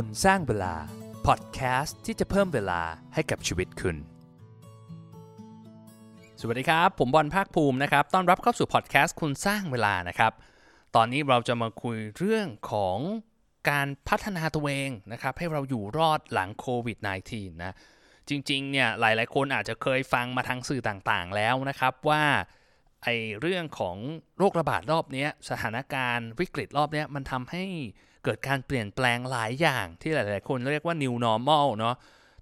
คนสร้างเวลา พอดแคสต์ที่จะเพิ่มเวลาให้กับชีวิตคุณ สวัสดีครับ ผมบอลภาคภูมินะครับ ต้อนรับเข้าสู่พอดแคสต์คุณสร้างเวลานะครับ ตอนนี้เราจะมาคุยเรื่องของการพัฒนาตัวเองนะครับ ให้เราอยู่รอดหลังโควิด -19 นะ จริงๆ เนี่ยหลายๆ คนอาจจะเคยฟังมาทางสื่อต่างๆ แล้วนะครับว่าไอเรื่องของโรคระบาดรอบนี้สถานการณ์วิกฤตรอบนี้มันทำให้ เกิดการเปลี่ยนแปลงหลายอย่างที่หลาย ๆ คนเรียกว่า new normal เนาะ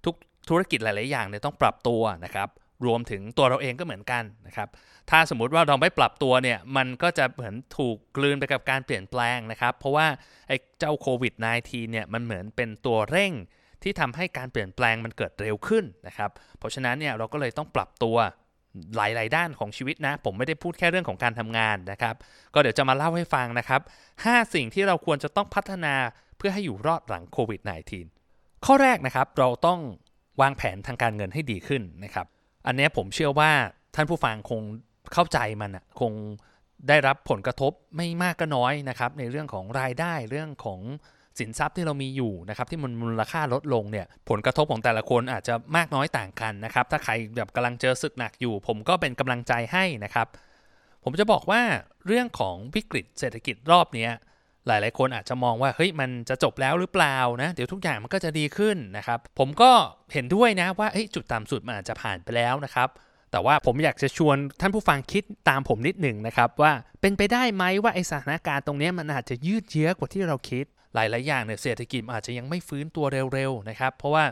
ทุกธุรกิจหลาย ๆ อย่างเนี่ยต้องปรับตัวนะครับรวมถึงตัวเราเองก็เหมือนกันนะครับ ถ้าสมมุติว่าเราไม่ปรับตัวเนี่ย มันก็จะเหมือนถูกกลืนไปกับการเปลี่ยนแปลงนะครับ เพราะว่าไอ้เจ้าโควิด -19 เนี่ย มันเหมือนเป็นตัวเร่งที่ทำให้การเปลี่ยนแปลงมันเกิดเร็วขึ้นนะครับ เพราะฉะนั้นเนี่ยเราก็เลยต้องปรับตัว หลาย ๆ ด้านของชีวิตนะ ผมไม่ได้พูดแค่เรื่องของการทำงานนะครับ ก็เดี๋ยวจะมาเล่าให้ฟังนะครับ 5 สิ่งที่เราควรจะต้องพัฒนาเพื่อให้อยู่รอดหลังโควิด -19 ข้อแรกนะครับเราต้องวางแผนทางการเงินให้ดีขึ้นนะครับ อันนี้ผมเชื่อว่าท่านผู้ฟังคงเข้าใจมันอะคงได้รับผลกระทบไม่มากก็น้อยนะครับ ในเรื่องของรายได้เรื่องของ สินทรัพย์ที่เรามีอยู่นะครับที่มันมูลค่าลดลงเนี่ยผลกระทบของแต่ละคนอาจจะมากน้อยต่างกันนะครับถ้าใครแบบกำลังเจอศึกหนักอยู่ ผมก็เป็นกำลังใจให้นะครับ ผมจะบอกว่าเรื่องของวิกฤตเศรษฐกิจรอบนี้หลาย ๆ คนอาจจะมองว่าเฮ้ยมันจะจบแล้วหรือเปล่านะเดี๋ยวทุกอย่างมันก็จะดีขึ้นนะครับ ผมก็เห็นด้วยนะว่าจุดต่ำสุดมันอาจจะผ่านไปแล้วนะครับ แต่ว่าผมอยากจะชวนท่านผู้ฟังคิดตามผมนิดหนึ่งนะครับ ว่าเป็นไปได้ไหมว่าไอสถานการณ์ตรงนี้มันอาจจะยืดเยื้อกว่าที่เราคิด หลายๆอย่างเนี่ยเศรษฐกิจอาจจะยังไม่ฟื้นตัวเร็วๆนะครับ เพราะว่า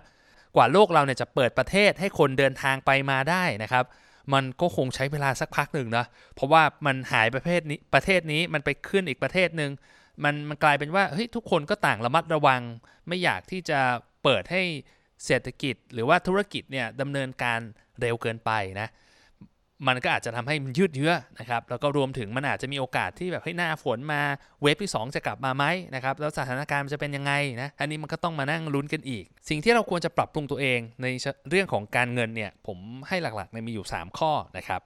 กว่าโลกเราเนี่ยจะเปิดประเทศให้คนเดินทางไปมาได้นะครับ มันก็คงใช้เวลาสักพักหนึ่งนะเพราะว่ามันหายประเภทนี้ประเทศนี้มันไปขึ้นอีกประเทศหนึ่งมันมันกลายเป็นว่าเฮ้ยทุกคนก็ต่างระมัดระวัง ไม่อยากที่จะเปิดให้เศรษฐกิจหรือว่าธุรกิจเนี่ยดำเนินการเร็วเกินไปนะ มันก็อาจจะทำให้มันยืดเยื้อนะครับแล้วก็รวมถึงมันอาจจะมีโอกาสที่แบบให้หน้าฝนมาเวฟที่ 2 จะกลับมาไหมนะครับแล้วสถานการณ์มันจะเป็นยังไงนะอันนี้มันก็ต้องมานั่งลุ้นกันอีก สิ่งที่เราควรจะปรับปรุงตัวเองในเรื่องของการเงินเนี่ยผมให้หลักๆในมีอยู่ 3 ข้อนะครับ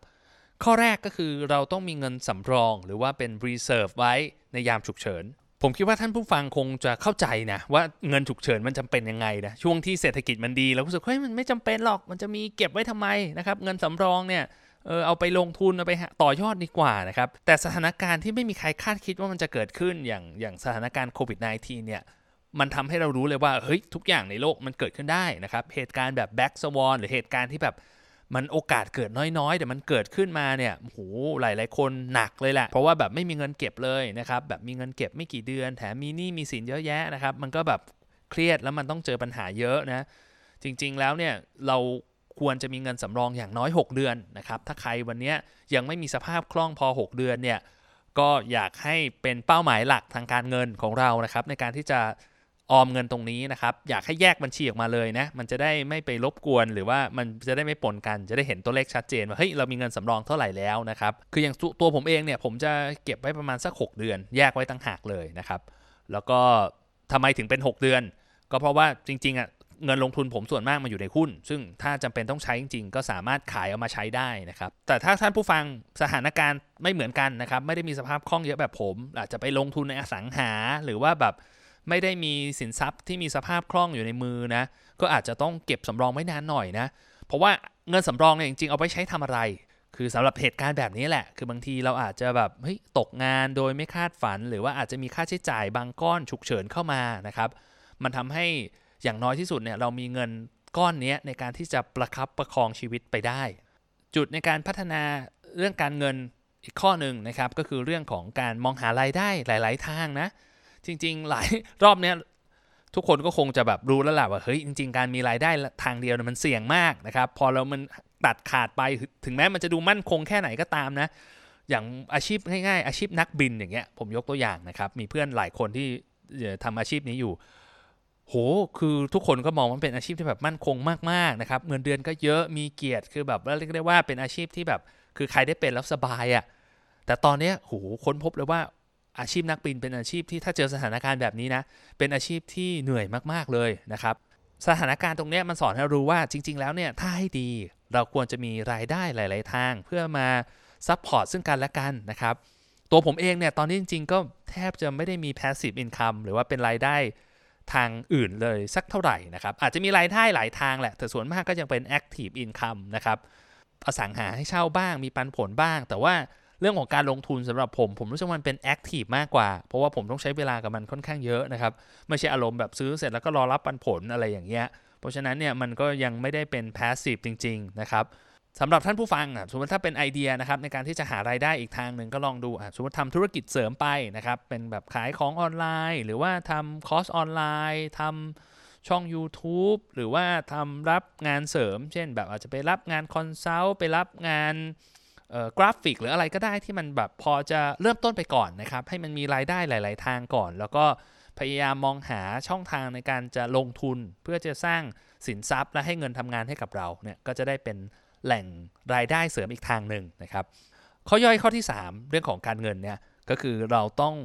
ข้อแรกก็คือเราต้องมีเงินสำรองหรือว่าเป็น reserve ไว้ในยามฉุกเฉินผมคิดว่าท่านผู้ฟังคงจะเข้าใจนะว่าเงินฉุกเฉินมันจำเป็นยังไงนะช่วงที่เศรษฐกิจมันดีเรารู้สึกเฮ้ยมันไม่จำเป็นหรอกมันจะมีเก็บไว้ทำไมนะครับเงินสำรองเนี่ย เออเอาไปลงทุนเอาไปต่อยอดดีกว่านะครับ แต่สถานการณ์ที่ไม่มีใครคาดคิดว่ามันจะเกิดขึ้นอย่างอย่างสถานการณ์โควิด -19 เนี่ยมันทำให้เรารู้เลยว่าเฮ้ยทุกอย่างในโลกมันเกิดขึ้นได้นะครับ เหตุการณ์แบบ black swan หรือเหตุการณ์ที่แบบมันโอกาสเกิดน้อยๆ แต่มันเกิดขึ้นมาเนี่ยโหหลายๆ คนหนักเลยแหละ เพราะว่าแบบไม่มีเงินเก็บเลยนะครับ แบบมีเงินเก็บไม่กี่เดือน แถมมีหนี้มีสินเยอะแยะนะครับ มันก็แบบเครียดแล้วมันต้องเจอปัญหาเยอะนะ จริงๆแล้วเนี่ยเรา ควรจะมีเงินสำรองอย่างน้อย 6 เดือนนะครับ ถ้าใครวันนี้ยังไม่มีสภาพคล่องพอ 6 เดือนเนี่ย ก็อยากให้เป็นเป้าหมายหลักทางการเงินของเรานะครับ ในการที่จะออมเงินตรงนี้นะครับ อยากให้แยกบัญชีออกมาเลยนะ มันจะได้ไม่ไปรบกวนหรือว่ามันจะได้ไม่ปนกัน จะได้เห็นตัวเลขชัดเจนว่าเฮ้ยเรามีเงินสำรองเท่าไหร่แล้วนะครับ คืออย่างตัวผมเองเนี่ยผมจะเก็บไว้ประมาณสัก 6 เดือน แยกไว้ตั้งหากเลยนะครับ แล้วก็ทำไมถึงเป็น 6 เดือน ก็เพราะว่าจริงๆอะ เงินลงทุนผมส่วนมากมาอยู่ในหุ้น ซึ่งถ้าจำเป็นต้องใช้จริงๆ ก็สามารถขายเอามาใช้ได้นะครับ แต่ถ้าท่านผู้ฟังสถานการณ์ไม่เหมือนกันนะครับ ไม่ได้มีสภาพคล่องเยอะแบบผม อาจจะไปลงทุนในอสังหา หรือว่าแบบไม่ได้มีสินทรัพย์ที่มีสภาพคล่องอยู่ในมือนะ ก็อาจจะต้องเก็บสำรองไว้นานหน่อยนะ เพราะว่าเงินสำรองเนี่ยจริงๆ เอาไปใช้ทำอะไร คือสำหรับเหตุการณ์แบบนี้แหละ คือบางทีเราอาจจะแบบเฮ้ยตกงานโดยไม่คาดฝัน หรือว่าอาจจะมีค่าใช้จ่ายบางก้อนฉุกเฉินเข้ามานะครับ มันทำให้ อย่างน้อยที่สุดเนี่ยเรามีเงินก้อนนี้ในการที่จะประคับประคองชีวิตไปได้ จุดในการพัฒนาเรื่องการเงินอีกข้อหนึ่งนะครับก็คือเรื่องของการมองหารายได้หลาย ๆ ทางนะ จริง ๆ หลายรอบเนี้ยทุกคนก็คงจะแบบรู้แล้วแหละว่าเฮ้ยจริง ๆ การมีรายได้ทางเดียวมันเสี่ยงมากนะครับ พอเรามันตัดขาดไปถึงแม้มันจะดูมั่นคงแค่ไหนก็ตามนะ อย่างอาชีพง่าย ๆ อาชีพนักบินอย่างเงี้ยผมยกตัวอย่างนะครับ มีเพื่อนหลายคนที่ทำอาชีพนี้อยู่ โห คือทุกคนก็มองว่าเป็นอาชีพที่แบบมั่นคงมากๆนะครับ เงินเดือนก็เยอะ มีเกียรติ คือแบบเรียกได้ว่าเป็นอาชีพที่แบบ คือใครได้เป็นแล้วสบายอะ่ะ แต่ตอนนี้โห ค้นพบเลยว่าอาชีพนักบินเป็นอาชีพที่ถ้าเจอสถานการณ์แบบนี้นะ เป็นอาชีพที่เหนื่อยมากๆเลยนะครับ สถานการณ์ตรงนี้มันสอนให้รู้ว่าจริง ๆ แล้วเนี่ย ถ้าให้ดี เราควรจะมีรายได้หลาย ๆ ทาง เพื่อมา support ซึ่งกันและกันนะครับ ตัวผมเองเนี่ย ตอนนี้จริง ๆ ก็แทบจะไม่ได้มี passive income หรือว่าเป็นรายได้ ทางอื่นเลยสักเท่าไหร่นะครับ อาจจะมีรายได้หลายทางแหละ แต่ส่วนมากก็ยังเป็น active income นะครับอสังหาให้เช่าบ้างมีปันผลบ้าง แต่ว่าเรื่องของการลงทุนสำหรับผม ผมรู้สึกมันเป็น active มากกว่า เพราะว่าผมต้องใช้เวลากับมันค่อนข้างเยอะนะครับ ไม่ใช่อารมณ์แบบซื้อเสร็จแล้วก็รอรับปันผลอะไรอย่างเงี้ย เพราะฉะนั้นเนี่ยมันก็ยังไม่ได้เป็น passive จริง ๆ นะครับ สำหรับท่านผู้ฟังอะสมมติถ้าเป็นไอเดียนะครับในการที่จะหารายได้อีกทางหนึ่งก็ลองดูอะสมมติทำธุรกิจเสริมไปนะครับเป็นแบบขายของออนไลน์ หรือว่าทำคอร์สออนไลน์ทำช่อง YouTube หรือว่าทำรับงานเสริม เช่น แบบอาจจะไปรับงาน consult ไปรับงานกราฟิก หรืออะไรก็ได้ที่มันแบบพอจะเริ่มต้นไปก่อนนะครับให้มันมีรายได้หลาย ๆ ทางก่อน แล้วก็พยายามมองหาช่องทางในการจะลงทุนเพื่อจะสร้างสินทรัพย์และให้เงินทำงานให้กับเราเนี่ยก็จะได้เป็น แหล่งรายได้เสริมอีกทางหนึ่งนะครับข้อย่อยข้อที่ 3 เรื่องของการเงินเนี่ยก็คือเราต้อง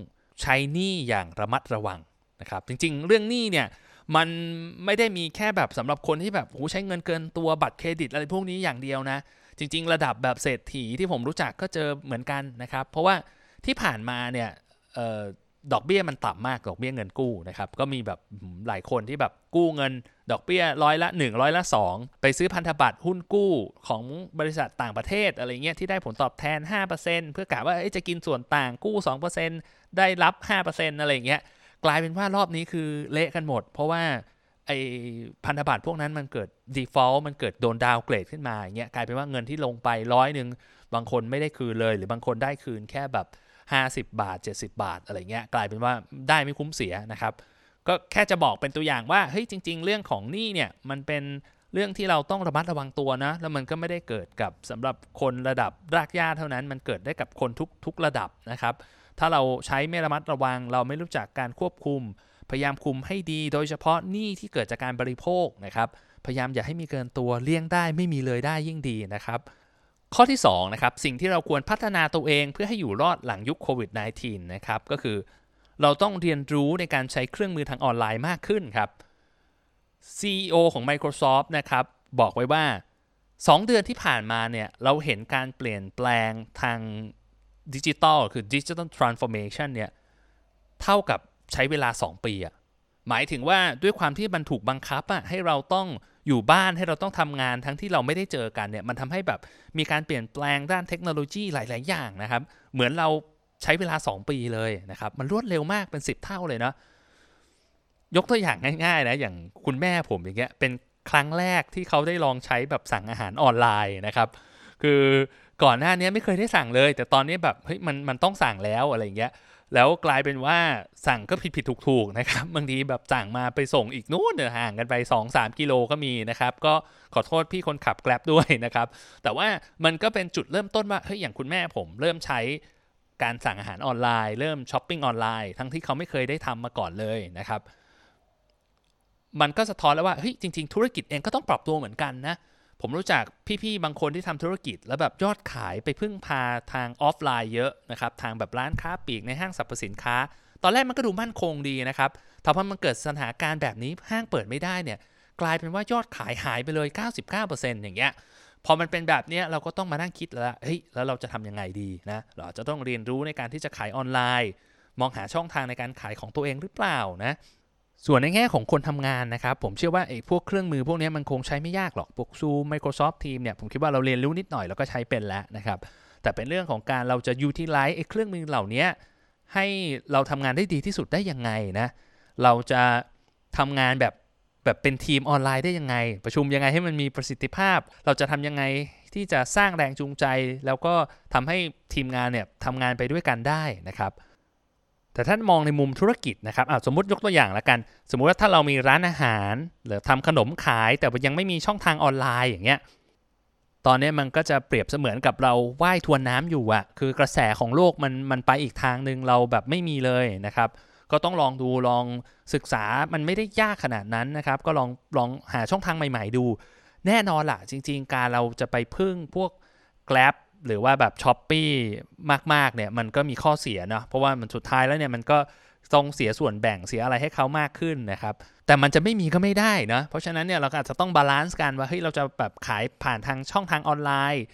ใช้หนี้อย่างระมัดระวังนะครับจริงๆ เรื่องหนี้เนี่ยมันไม่ได้มีแค่แบบสำหรับคนที่แบบโหใช้เงินเกินตัวบัตรเครดิตอะไรพวกนี้อย่างเดียวนะ จริง ๆ ระดับแบบเศรษฐีที่ผมรู้จักก็เจอเหมือนกันนะครับ เพราะว่าที่ผ่านมาเนี่ย ดอกเบี้ยมันต่ำมากดอกเบี้ยเงินกู้นะครับก็มีแบบหลายคนที่แบบกู้เงิน ดอกเบี้ยร้อยละ1ร้อยละ 2 ไปซื้อพันธบัตรหุ้นกู้ของบริษัทต่างประเทศอะไรเงี้ยที่ได้ผลตอบแทน 5%เพื่อกะว่าจะกินส่วนต่างกู้ 2%ได้รับ 5%อะไรเงี้ยกลายเป็นว่ารอบนี้คือเละกันหมด เพราะว่าไอพันธบัตรพวกนั้นมันเกิด default มันเกิดโดนดาวเกรดขึ้นมาอย่างเงี้ยกลายเป็นว่าเงินที่ลงไปร้อยหนึ่งบางคนไม่ได้คืนเลย หรือบางคนได้คืนแค่แบบ 50 บาท 70 บาทอะไรเงี้ยกลายเป็นว่าได้ไม่คุ้มเสียนะครับ ก็แค่จะบอกเป็นตัวอย่างว่าเฮ้ยจริง ๆ เรื่องของหนี้เนี่ยมันเป็นเรื่องที่เราต้องระมัดระวังตัวนะ แล้วมันก็ไม่ได้เกิดกับสำหรับคนระดับรากหญ้าเท่านั้น มันเกิดได้กับคนทุกทุกระดับนะครับ ถ้าเราใช้ไม่ระมัดระวัง เราไม่รู้จักการควบคุม พยายามคุมให้ดี โดยเฉพาะหนี้ที่เกิดจากการบริโภคนะครับ พยายามอย่าให้มีเกินตัวเลี่ยงได้ไม่มีเลยได้ยิ่งดีนะครับ ข้อที่2นะครับสิ่งที่เราควรพัฒนาตัวเองเพื่อให้อยู่รอดหลังยุคโควิด -19 นะครับก็คือเราต้องเรียนรู้ในการใช้เครื่องมือทางออนไลน์มากขึ้นครับ CEO ของ Microsoft นะครับบอกไว้ว่า 2 เดือนที่ผ่านมาเนี่ยเราเห็นการเปลี่ยนแปลงทางดิจิทัลคือ Digital Transformation เนี่ยเท่ากับใช้เวลา 2 ปีอะหมายถึงว่าด้วยความที่มันถูกบังคับอะให้เราต้อง อยู่บ้านให้เราต้องทำงานทั้งที่เราไม่ได้เจอกันเนี่ยมันทำให้แบบมีการเปลี่ยนแปลงด้านเทคโนโลยีหลาย ๆ อย่างนะครับ เหมือนเราใช้เวลา 2 ปีเลยนะครับ มันรวดเร็วมากเป็น 10 เท่าเลยเนาะยกตัวอย่างง่าย ๆ นะ อย่างคุณแม่ผมอย่างเงี้ยเป็นครั้งแรกที่เขาได้ลองใช้แบบสั่งอาหารออนไลน์นะครับ คือก่อนหน้านี้ไม่เคยได้สั่งเลย แต่ตอนนี้แบบเฮ้ยมันมันต้องสั่งแล้วอะไรเงี้ย แล้วกลายเป็นว่าสั่งก็ผิดผิดถูกถูกนะครับบางทีแบบสั่งมาไปส่งอีกนู้นห่างกันไป 2-3 กิโลก็มีนะครับก็ขอโทษพี่คนขับแกลบด้วยนะครับแต่ว่ามันก็เป็นจุดเริ่มต้นว่าเฮ้ยอย่างคุณแม่ผมเริ่มใช้การสั่งอาหารออนไลน์เริ่มช้อปปิ้งออนไลน์ทั้งที่เขาไม่เคยได้ทำมาก่อนเลยนะครับมันก็สะท้อนแล้วว่าเฮ้ยจริง ๆ ธุรกิจเองก็ต้องปรับตัวเหมือนกันนะ ผมรู้จักพี่ๆบางคนที่ทำธุรกิจ แล้วแบบยอดขายไปพึ่งพาทางออฟไลน์เยอะนะครับทางแบบร้านค้าปลีกในห้างสรรพสินค้า ตอนแรกมันก็ดูมั่นคงดีนะครับแต่พอมันเกิดสถานการณ์แบบนี้ห้างเปิดไม่ได้เนี่ยกลายเป็นว่ายอดขายหายไปเลย 99%อย่างเงี้ยพอมันเป็นแบบนี้เราก็ต้องมานั่งคิดแล้วเฮ้ยแล้วเราจะทำยังไงดีนะเราจะต้องเรียนรู้ในการที่จะขายออนไลน์ มองหาช่องทางในการขายของตัวเองหรือเปล่านะ ส่วนในแง่ของคนทำงานนะครับ ผมเชื่อว่าไอ้พวกเครื่องมือพวกนี้มันคงใช้ไม่ยากหรอกพวก Zoom Microsoft Teams เนี่ยผมคิดว่าเราเรียนรู้นิดหน่อยแล้วก็ใช้เป็นแล้วนะครับ แต่เป็นเรื่องของการเราจะ utilize ไอ้เครื่องมือเหล่านี้ให้เราทำงานได้ดีที่สุดได้ยังไงนะ เราจะทำงานแบบแบบเป็นทีมออนไลน์ได้ยังไง ประชุมยังไงให้มันมีประสิทธิภาพ เราจะทำยังไงที่จะสร้างแรงจูงใจ แล้วก็ทำให้ทีมงานเนี่ยทำงานไปด้วยกันได้นะครับ แต่ถ้ามองในมุมธุรกิจนะครับสมมติยกตัวอย่างละกัน สมมุติว่าถ้าเรามีร้านอาหาร หรือทำขนมขาย แต่ยังไม่มีช่องทางออนไลน์อย่างเงี้ยตอนนี้มันก็จะเปรียบเสมือนกับเราว่ายทวนน้ำอยู่อะคือกระแสของโลกมันมันไปอีกทางหนึ่งเราแบบไม่มีเลยนะครับ ก็ต้องลองดูลองศึกษามันไม่ได้ยากขนาดนั้นนะครับ ก็ลองลองหาช่องทางใหม่ ๆ ดู แน่นอนล่ะจริง ๆ การเราจะไปพึ่งพวก Grab หรือว่าแบบ Shopee มากๆเนี่ยมันก็มีข้อเสียเนาะเพราะว่ามันสุดท้ายแล้วเนี่ยมันก็ต้องเสียส่วนแบ่งเสียอะไรให้เขามากขึ้นนะครับ แต่มันจะไม่มีก็ไม่ได้นะเพราะฉะนั้นเนี่ยเราก็อาจจะต้อง balance กันว่าเฮ้ยเราจะแบบขายผ่านทางช่องทางออนไลน์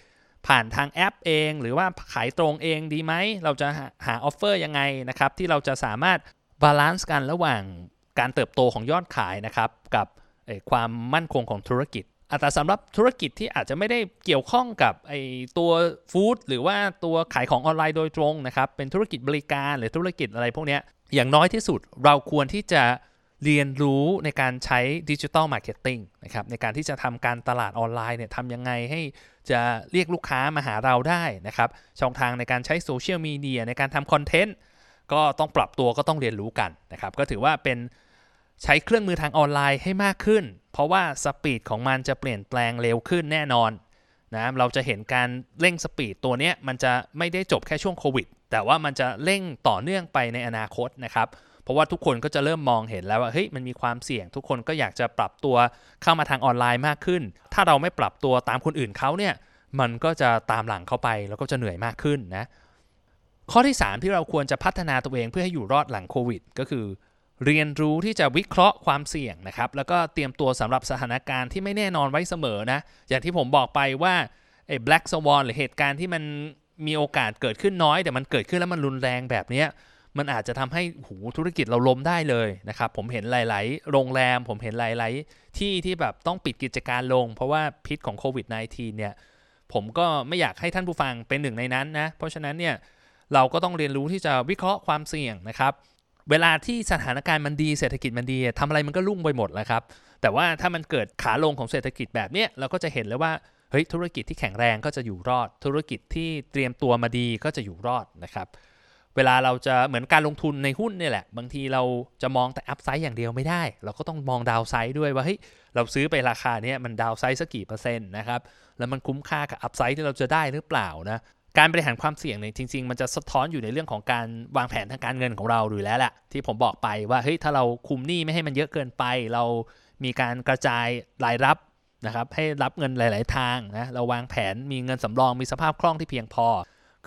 ผ่านทางแอปเอง หรือว่าขายตรงเองดีไหม เราจะหา offer ยังไงนะครับ ที่เราจะสามารถ balance กันระหว่างการเติบโตของยอดขายนะครับ กับความมั่นคงของธุรกิจ แต่สำหรับธุรกิจที่อาจจะไม่ได้เกี่ยวข้องกับไอตัว food หรือว่าตัวขายของออนไลน์โดยตรงนะครับเป็นธุรกิจบริการหรือธุรกิจอะไรพวกนี้อย่างน้อยที่สุดเราควรที่จะเรียนรู้ในการใช้ digital marketing นะครับในการที่จะทำการตลาดออนไลน์เนี่ยทำยังไงให้จะเรียกลูกค้ามาหาเราได้นะครับช่องทางในการใช้โซเชียลมีเดียในการทำ content ก็ต้องปรับตัวก็ต้องเรียนรู้กันนะครับก็ถือว่าเป็น ใช้เครื่องมือทางออนไลน์ให้มากขึ้น เพราะว่า speed ของมันจะเปลี่ยนแปลงเร็วขึ้นแน่นอนนะเราจะเห็นการเร่ง speed ตัวนี้มันจะไม่ได้จบแค่ช่วงโควิด แต่ว่ามันจะเร่งต่อเนื่องไปในอนาคตนะครับเพราะว่าทุกคนก็จะเริ่มมองเห็นแล้วว่าเฮ้ยมันมีความเสี่ยง ทุกคนก็อยากจะปรับตัวเข้ามาทางออนไลน์มากขึ้น ถ้าเราไม่ปรับตัวตามคนอื่นเขาเนี่ยมันก็จะตามหลังเข้าไปแล้วก็จะเหนื่อยมากขึ้นนะข้อที่ 3 ที่เราควรจะพัฒนาตัวเองเพื่อให้อยู่รอดหลังโควิด ก็คือ เรียนรู้ที่จะวิเคราะห์ความเสี่ยงนะครับ แล้วก็เตรียมตัวสำหรับสถานการณ์ที่ไม่แน่นอนไว้เสมอนะ อย่างที่ผมบอกไปว่าไอ้ black swan หรือเหตุการณ์ที่มันมีโอกาสเกิดขึ้นน้อย แต่มันเกิดขึ้นแล้วมันรุนแรงแบบนี้มันอาจจะทำให้หูธุรกิจเราล้มได้เลยนะครับ ผมเห็นหลาย ๆ โรงแรม ผมเห็นหลาย ๆ ที่ที่แบบต้องปิดกิจการลง เพราะว่าพิษของโควิด -19 เนี่ยผมก็ไม่อยากให้ท่านผู้ฟังเป็นหนึ่งในนั้นนะ เพราะฉะนั้นเนี่ยเราก็ต้องเรียนรู้ที่จะวิเคราะห์ความเสี่ยงนะครับ เวลาที่สถานการณ์มันดีเศรษฐกิจมันดีทำอะไรมันก็รุ่งไปหมดแล้วครับ แต่ว่าถ้ามันเกิดขาลงของเศรษฐกิจแบบเนี้ยเราก็จะเห็นเลยว่าเฮ้ยธุรกิจที่แข็งแรงก็จะอยู่รอด ธุรกิจที่เตรียมตัวมาดีก็จะอยู่รอดนะครับเวลาเราจะเหมือนการลงทุนในหุ้นเนี่ยแหละ บางทีเราจะมองแต่อัพไซด์อย่างเดียวไม่ได้ เราก็ต้องมองดาวไซด์ด้วยว่าเฮ้ยเราซื้อไปราคาเนี้ยมันดาวไซด์สักกี่เปอร์เซ็นต์นะครับแล้วมันคุ้มค่ากับอัพไซด์ที่เราจะได้หรือเปล่านะ การบริหารความเสี่ยงเนี่ยจริง ๆ มันจะสะท้อนอยู่ในเรื่องของการวางแผนทางการเงินของเราอยู่แล้วแหละที่ผมบอกไปว่าเฮ้ยถ้าเราคุมหนี้ไม่ให้มันเยอะเกินไป เรามีการกระจายรายรับนะครับให้รับเงินหลาย ๆ ทางนะเราวางแผนมีเงินสำรองมีสภาพคล่องที่เพียงพอ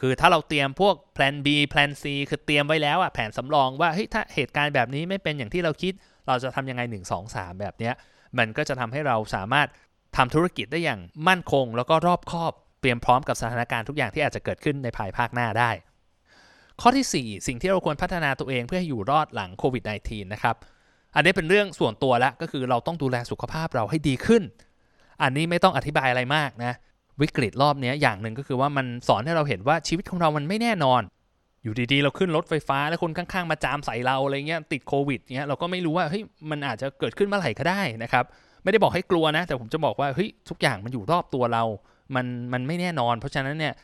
คือถ้าเราเตรียมพวกแผน B แผน C คือเตรียมไว้แล้วอะแผนสำรองว่าเฮ้ยถ้าเหตุการณ์แบบนี้ไม่เป็นอย่างที่เราคิด เราจะทำยังไง 1 2 3 แบบเนี้ยมันก็จะทำให้เราสามารถทำธุรกิจได้อย่างมั่นคง แล้วก็รอบคอบ เตรียมพร้อมกับสถานการณ์ทุกอย่างที่อาจจะเกิดขึ้นในภายภาคหน้าได้ ข้อที่ 4 สิ่งที่เราควรพัฒนาตัวเองเพื่อให้อยู่รอดหลังโควิด -19 นะครับ อันนี้เป็นเรื่องส่วนตัวแล้วก็คือเราต้องดูแลสุขภาพเราให้ดีขึ้น อันนี้ไม่ต้องอธิบายอะไรมากนะวิกฤตรอบนี้อย่างหนึ่งก็คือว่ามันสอนให้เราเห็นว่าชีวิตของเรามันไม่แน่นอน อยู่ดีๆ เราขึ้นรถไฟฟ้าแล้วคนข้างๆ มาจามใส่เราอะไรเงี้ยติดโควิดเงี้ยเราก็ไม่รู้ว่าเฮ้ยมันอาจจะเกิดขึ้นเมื่อไหร่ก็ได้นะครับไม่ได้บอกให้กลัวนะ แต่ผมจะบอกว่าเฮ้ยทุกอย่างมันอยู่รอบตัวเรา มันมันไม่แน่นอน เพราะฉะนั้นเนี่ย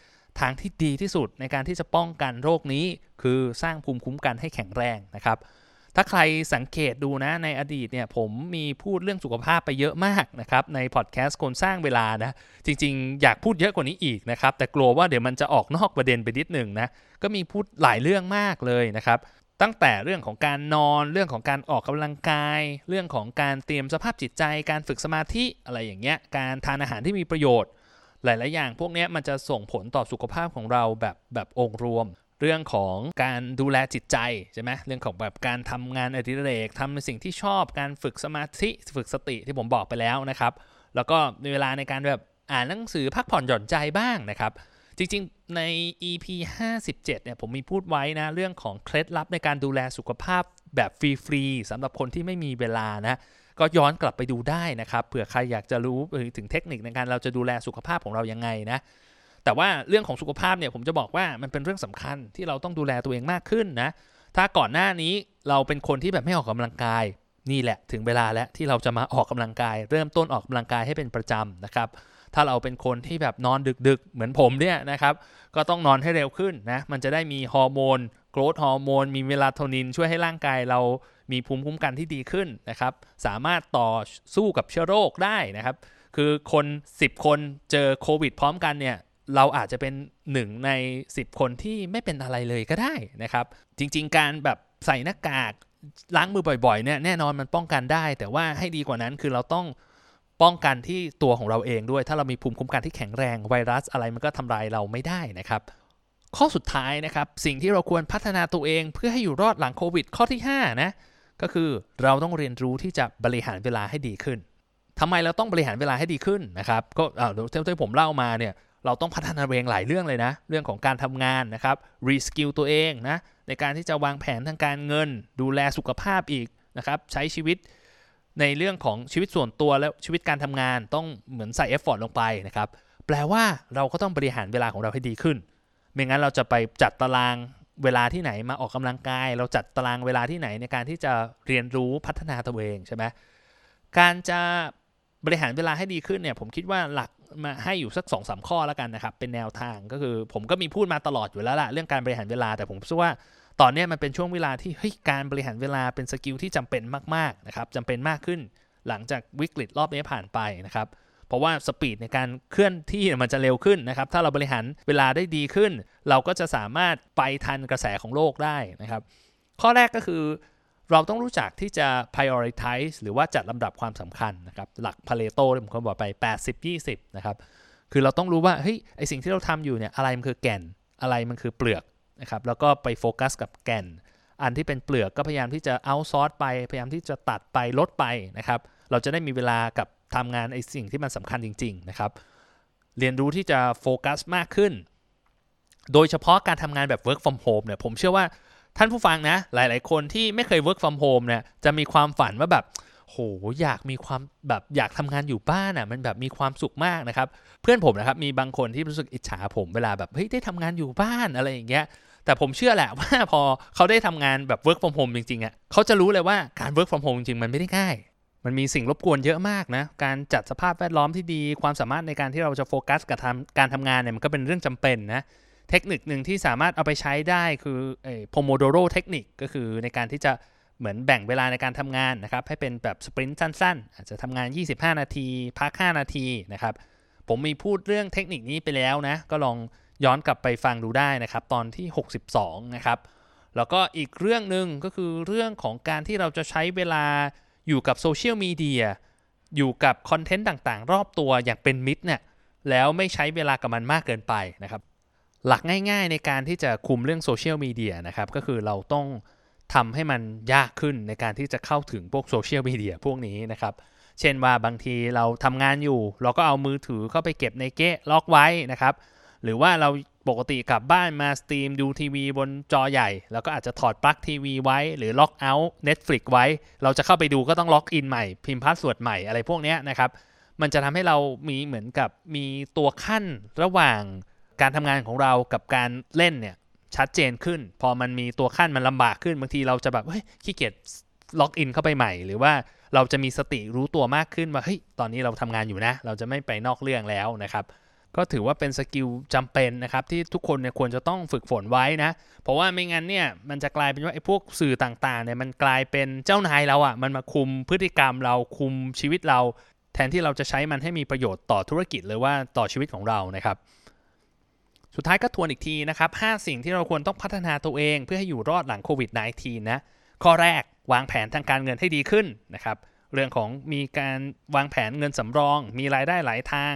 ทางที่ดีที่สุดในการที่จะป้องกันโรคนี้ คือสร้างภูมิคุ้มกันให้แข็งแรงนะครับถ้าใครสังเกตดูนะในอดีตเนี่ยผมมีพูดเรื่องสุขภาพไปเยอะมากนะครับในพอดแคสต์คนสร้างเวลานะจริงๆ อยากพูดเยอะกว่านี้อีกนะครับแต่กลัวว่าเดี๋ยวมันจะออกนอกประเด็นไปนิดหนึ่งนะก็มีพูดหลายเรื่องมากเลยนะครับตั้งแต่เรื่องของการนอนเรื่องของการออกกำลังกาย เรื่องของการเตรียมสภาพจิตใจ การฝึกสมาธิอะไรอย่างเงี้ยการทานอาหารที่มีประโยชน์ หลาย ๆ อย่างพวกนี้มันจะส่งผลต่อสุขภาพของเราแบบแบบองค์รวม เรื่องของการดูแลจิตใจใช่ไหมเรื่องของแบบการทำงานอดิเรกทำในสิ่งที่ชอบการฝึกสมาธิฝึกสติที่ผมบอกไปแล้วนะครับ แล้วก็ในเวลาในการแบบอ่านหนังสือพักผ่อนหย่อนใจบ้างนะครับ จริงๆ ใน EP 57 เนี่ยผมมีพูดไว้นะ เรื่องของเคล็ดลับในการดูแลสุขภาพแบบฟรีๆสำหรับคนที่ไม่มีเวลานะก็ย้อนกลับไปดูได้นะครับเผื่อใครอยากจะรู้ถึงเทคนิคในการเราจะดูแลสุขภาพของเรายังไงนะแต่ว่าเรื่องของสุขภาพเนี่ยผมจะบอกว่ามันเป็นเรื่องสำคัญที่เราต้องดูแลตัวเองมากขึ้นนะถ้าก่อนหน้านี้เราเป็นคนที่แบบไม่ออกกำลังกายนี่แหละถึงเวลาแล้วที่เราจะมาออกกำลังกาย เริ่มต้นออกกำลังกายให้เป็นประจำนะครับ ถ้าเราเป็นคนที่แบบนอนดึกๆ เหมือนผมเนี่ยนะครับ ก็ต้องนอนให้เร็วขึ้นนะ มันจะได้มีฮอร์โมน growth hormone มีเมลาโทนิน ช่วยให้ร่างกายเรามีภูมิคุ้มกันที่ดีขึ้นนะครับ สามารถต่อสู้กับเชื้อโรคได้นะครับ คือคน 10 คนเจอโควิดพร้อมกันเนี่ยเราอาจจะเป็นหนึ่งใน 10 คนที่ไม่เป็นอะไรเลยก็ได้นะครับ จริง ๆ การแบบใส่หน้ากากล้างมือบ่อยๆเนี่ยแน่นอนมันป้องกันได้ แต่ว่าให้ดีกว่านั้นคือเราต้อง ป้องกันที่ตัวของเราเองด้วย ถ้าเรามีภูมิคุ้มกันที่แข็งแรงไวรัสอะไรมันก็ทำลายเราไม่ได้นะครับ ข้อสุดท้ายนะครับ สิ่งที่เราควรพัฒนาตัวเองเพื่อให้อยู่รอดหลังโควิด ข้อที่5นะก็คือเราต้องเรียนรู้ที่จะบริหารเวลาให้ดีขึ้นทำไมเราต้องบริหารเวลาให้ดีขึ้นนะครับ ก็เดี๋ยวที่ผมเล่ามาเนี่ยเราต้องพัฒนาเองหลายเรื่องเลยนะ เรื่องของการทำงานนะครับรีสกิลตัวเองนะในการที่จะวางแผนทางการเงิน ดูแลสุขภาพอีกนะครับใช้ชีวิต ในเรื่องของชีวิตส่วนตัวและชีวิตการทำงานต้องเหมือนใส่เอฟฟอร์ตลงไปนะครับแปลว่าเราก็ต้องบริหารเวลาของเราให้ดีขึ้น ไม่งั้นเราจะไปจัดตารางเวลาที่ไหนมาออกกำลังกาย เราจัดตารางเวลาที่ไหนในการที่จะเรียนรู้พัฒนาตัวเองใช่ไหมการจะบริหารเวลาให้ดีขึ้นเนี่ยผมคิดว่าหลักมาให้อยู่สัก2อสข้อแล้วกันนะครับเป็นแนวทางก็คือผมก็มีพูดมาตลอดอยู่แล้วล่ะเรื่องการบริหารเวลาแต่ผมคิดว่า ตอนนี้มันเป็นช่วงเวลาที่เฮ้ยการบริหารเวลาเป็น skill ที่จำเป็นมากๆนะครับจำเป็นมากขึ้นหลังจากวิกฤตรอบนี้ผ่านไปนะครับเพราะว่า speed ในการเคลื่อนที่มันจะเร็วขึ้นนะครับ ถ้าเราบริหารเวลาได้ดีขึ้น เราก็จะสามารถไปทันกระแสของโลกได้นะครับ ข้อแรกก็คือ เราต้องรู้จักที่จะ prioritize หรือว่าจัดลำดับความสำคัญนะครับ หลัก Pareto ที่ผมเคยบอกไป 80-20 นะครับ คือเราต้องรู้ว่าเฮ้ยไอสิ่งที่เราทำอยู่เนี่ยอะไรมันคือแก่น อะไรมันคือเปลือก นะครับแล้วก็ไปโฟกัสกับแก่น อันที่เป็นเปลือกก็พยายามที่จะเอาซอร์สไป พยายามที่จะตัดไปลดไปนะครับ เราจะได้มีเวลากับทำงานไอ้สิ่งที่มันสำคัญจริง ๆ นะครับ เรียนรู้ที่จะโฟกัสมากขึ้น โดยเฉพาะการทำงานแบบ work from home เนี่ยผมเชื่อว่าท่านผู้ฟังนะ หลาย ๆ คนที่ไม่เคย work from home เนี่ยจะมีความฝันว่าแบบโหอยากมีความแบบอยากทำงานอยู่บ้านอะมันแบบมีความสุขมากนะครับ เพื่อนผมนะครับมีบางคนที่รู้สึกอิจฉาผมเวลาแบบเฮ้ยได้ทำงานอยู่บ้านอะไรอย่างเงี้ย แต่ผมเชื่อแหละว่าพอเขาได้ทำงานแบบ work from home จริงๆอะเขาจะรู้เลยว่าการ work from home จริงๆมันไม่ได้ง่าย มันมีสิ่งรบกวนเยอะมากนะ การจัดสภาพแวดล้อมที่ดี ความสามารถในการที่เราจะโฟกัสกับทำการทำงานเนี่ยมันก็เป็นเรื่องจำเป็นนะ เทคนิคหนึ่งที่สามารถเอาไปใช้ได้คือไอ้ Pomodoro เทคนิคก็คือในการที่จะเหมือนแบ่งเวลาในการทำงานนะครับ ให้เป็นแบบสปรินต์สั้น ๆ อาจจะทำงาน 25 นาที พัก 5 นาทีนะครับ ผมมีพูดเรื่องเทคนิคนี้ไปแล้วนะ ก็ลอง ย้อนกลับไปฟังดูได้นะครับ ตอนที่ 62 นะครับ แล้วก็อีกเรื่องหนึ่งก็คือเรื่องของการที่เราจะใช้เวลาอยู่กับโซเชียลมีเดียอยู่กับ content ต่างๆ รอบตัวอย่างเป็นมิตรเนี่ยแล้วไม่ใช้เวลากับมันมากเกินไปนะครับ หลักง่ายๆในการที่จะคุมเรื่องโซเชียลมีเดียนะครับก็คือเราต้องทำให้มันยากขึ้นในการที่จะเข้าถึงพวกโซเชียลมีเดียพวกนี้นะครับ เช่นว่าบางทีเราทำงานอยู่ เราก็เอามือถือเข้าไปเก็บในเก๊ะล็อกไว้นะครับ หรือว่าเราปกติกลับบ้านมา stream ดูทีวีบนจอใหญ่ แล้วก็อาจจะถอดปลั๊กทีวีไว้ หรือ logout Netflix ไว้ เราจะเข้าไปดูก็ต้อง login ใหม่ พิมพ์ password ใหม่อะไรพวกนี้นะครับ มันจะทำให้เรามีเหมือนกับมีตัวคั่นระหว่างการทำงานของเรากับการเล่นเนี่ยชัดเจนขึ้น พอมันมีตัวคั่นมันลำบากขึ้นบางทีเราจะแบบเฮ้ยขี้เกียจล็อกอินเข้าไปใหม่ หรือว่าเราจะมีสติรู้ตัวมากขึ้นว่าเฮ้ยตอนนี้เราทำงานอยู่นะ เราจะไม่ไปนอกเรื่องแล้วนะครับ ก็ถือว่าเป็น skill จำเป็นนะครับที่ทุกคนเนี่ยควรจะต้องฝึกฝนไว้นะ เพราะว่าไม่งั้นเนี่ยมันจะกลายเป็นว่าไอ้พวกสื่อต่างๆเนี่ยมันกลายเป็นเจ้านายเราอ่ะมันมาคุมพฤติกรรมเราคุมชีวิตเรา แทนที่เราจะใช้มันให้มีประโยชน์ต่อธุรกิจหรือว่าต่อชีวิตของเรานะครับสุดท้ายก็ทวนอีกทีนะครับ 5 สิ่งที่เราควรต้องพัฒนาตัวเองเพื่อให้อยู่รอดหลังโควิด -19 นะ ข้อแรกวางแผนทางการเงินให้ดีขึ้นนะครับ เรื่องของมีการวางแผนเงินสำรอง มีรายได้หลายทาง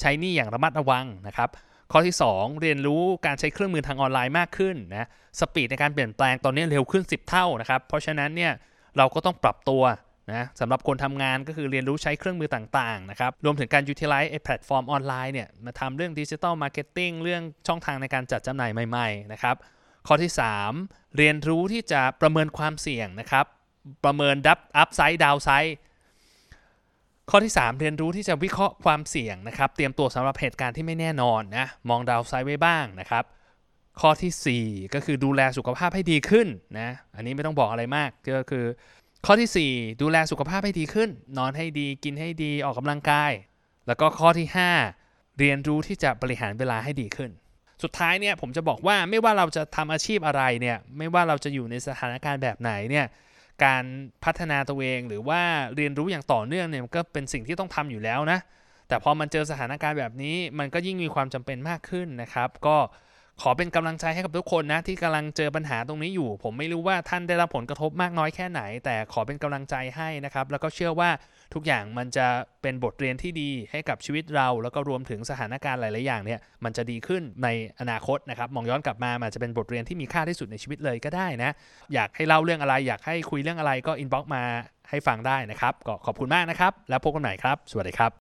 ใช้หนี้อย่างระมัดระวังนะครับข้อที่ 2 เรียนรู้การใช้เครื่องมือทางออนไลน์มากขึ้นนะ speed ในการเปลี่ยนแปลงตอนนี้เร็วขึ้น 10 เท่านะครับเพราะฉะนั้นเนี่ยเราก็ต้องปรับตัวนะสำหรับคนทำงานก็คือเรียนรู้ใช้เครื่องมือต่างๆนะครับรวมถึงการ utilize ไอ้แพลตฟอร์มออนไลน์เนี่ยมาทำเรื่อง digital marketing เรื่องช่องทางในการจัดจำหน่ายใหม่ๆนะครับข้อที่ 3 เรียนรู้ที่จะประเมินความเสี่ยงนะครับประเมินดับ upside downside ข้อที่ 3 เรียนรู้ที่จะวิเคราะห์ความเสี่ยงนะครับ เตรียมตัวสำหรับเหตุการณ์ที่ไม่แน่นอนนะ มอง downside ไว้บ้างนะครับ ข้อที่ 4 ก็คือดูแลสุขภาพให้ดีขึ้นนะ อันนี้ไม่ต้องบอกอะไรมาก ก็คือ ข้อที่ 4 ดูแลสุขภาพให้ดีขึ้น นอนให้ดี กินให้ดี ออกกำลังกาย แล้วก็ข้อที่ 5 เรียนรู้ที่จะบริหารเวลาให้ดีขึ้น สุดท้ายเนี่ยผมจะบอกว่าไม่ว่าเราจะทำอาชีพอะไรเนี่ย ไม่ว่าเราจะอยู่ในสถานการณ์แบบไหนเนี่ย การพัฒนาตัวเอง หรือว่าเรียนรู้อย่างต่อเนื่องเนี่ยมันก็เป็นสิ่งที่ต้องทำอยู่แล้วนะ แต่พอมันเจอสถานการณ์แบบนี้ มันก็ยิ่งมีความจำเป็นมากขึ้นนะครับ ก็ ขอเป็นกำลังใจให้กับทุกคนนะที่กำลังเจอปัญหาตรงนี้อยู่ ผมไม่รู้ว่าท่านได้รับผลกระทบมากน้อยแค่ไหน แต่ขอเป็นกำลังใจให้นะครับ แล้วก็เชื่อว่าทุกอย่างมันจะเป็นบทเรียนที่ดีให้กับชีวิตเรา แล้วก็รวมถึงสถานการณ์หลาย ๆ อย่างเนี่ยมันจะดีขึ้นในอนาคตนะครับมองย้อนกลับมามันจะเป็นบทเรียนที่มีค่าที่สุดในชีวิตเลยก็ได้นะ อยากให้เล่าเรื่องอะไร อยากให้คุยเรื่องอะไรก็ inbox มาให้ฟังได้นะครับก็ขอบคุณมากนะครับ แล้วพบกันใหม่ครับ สวัสดีครับ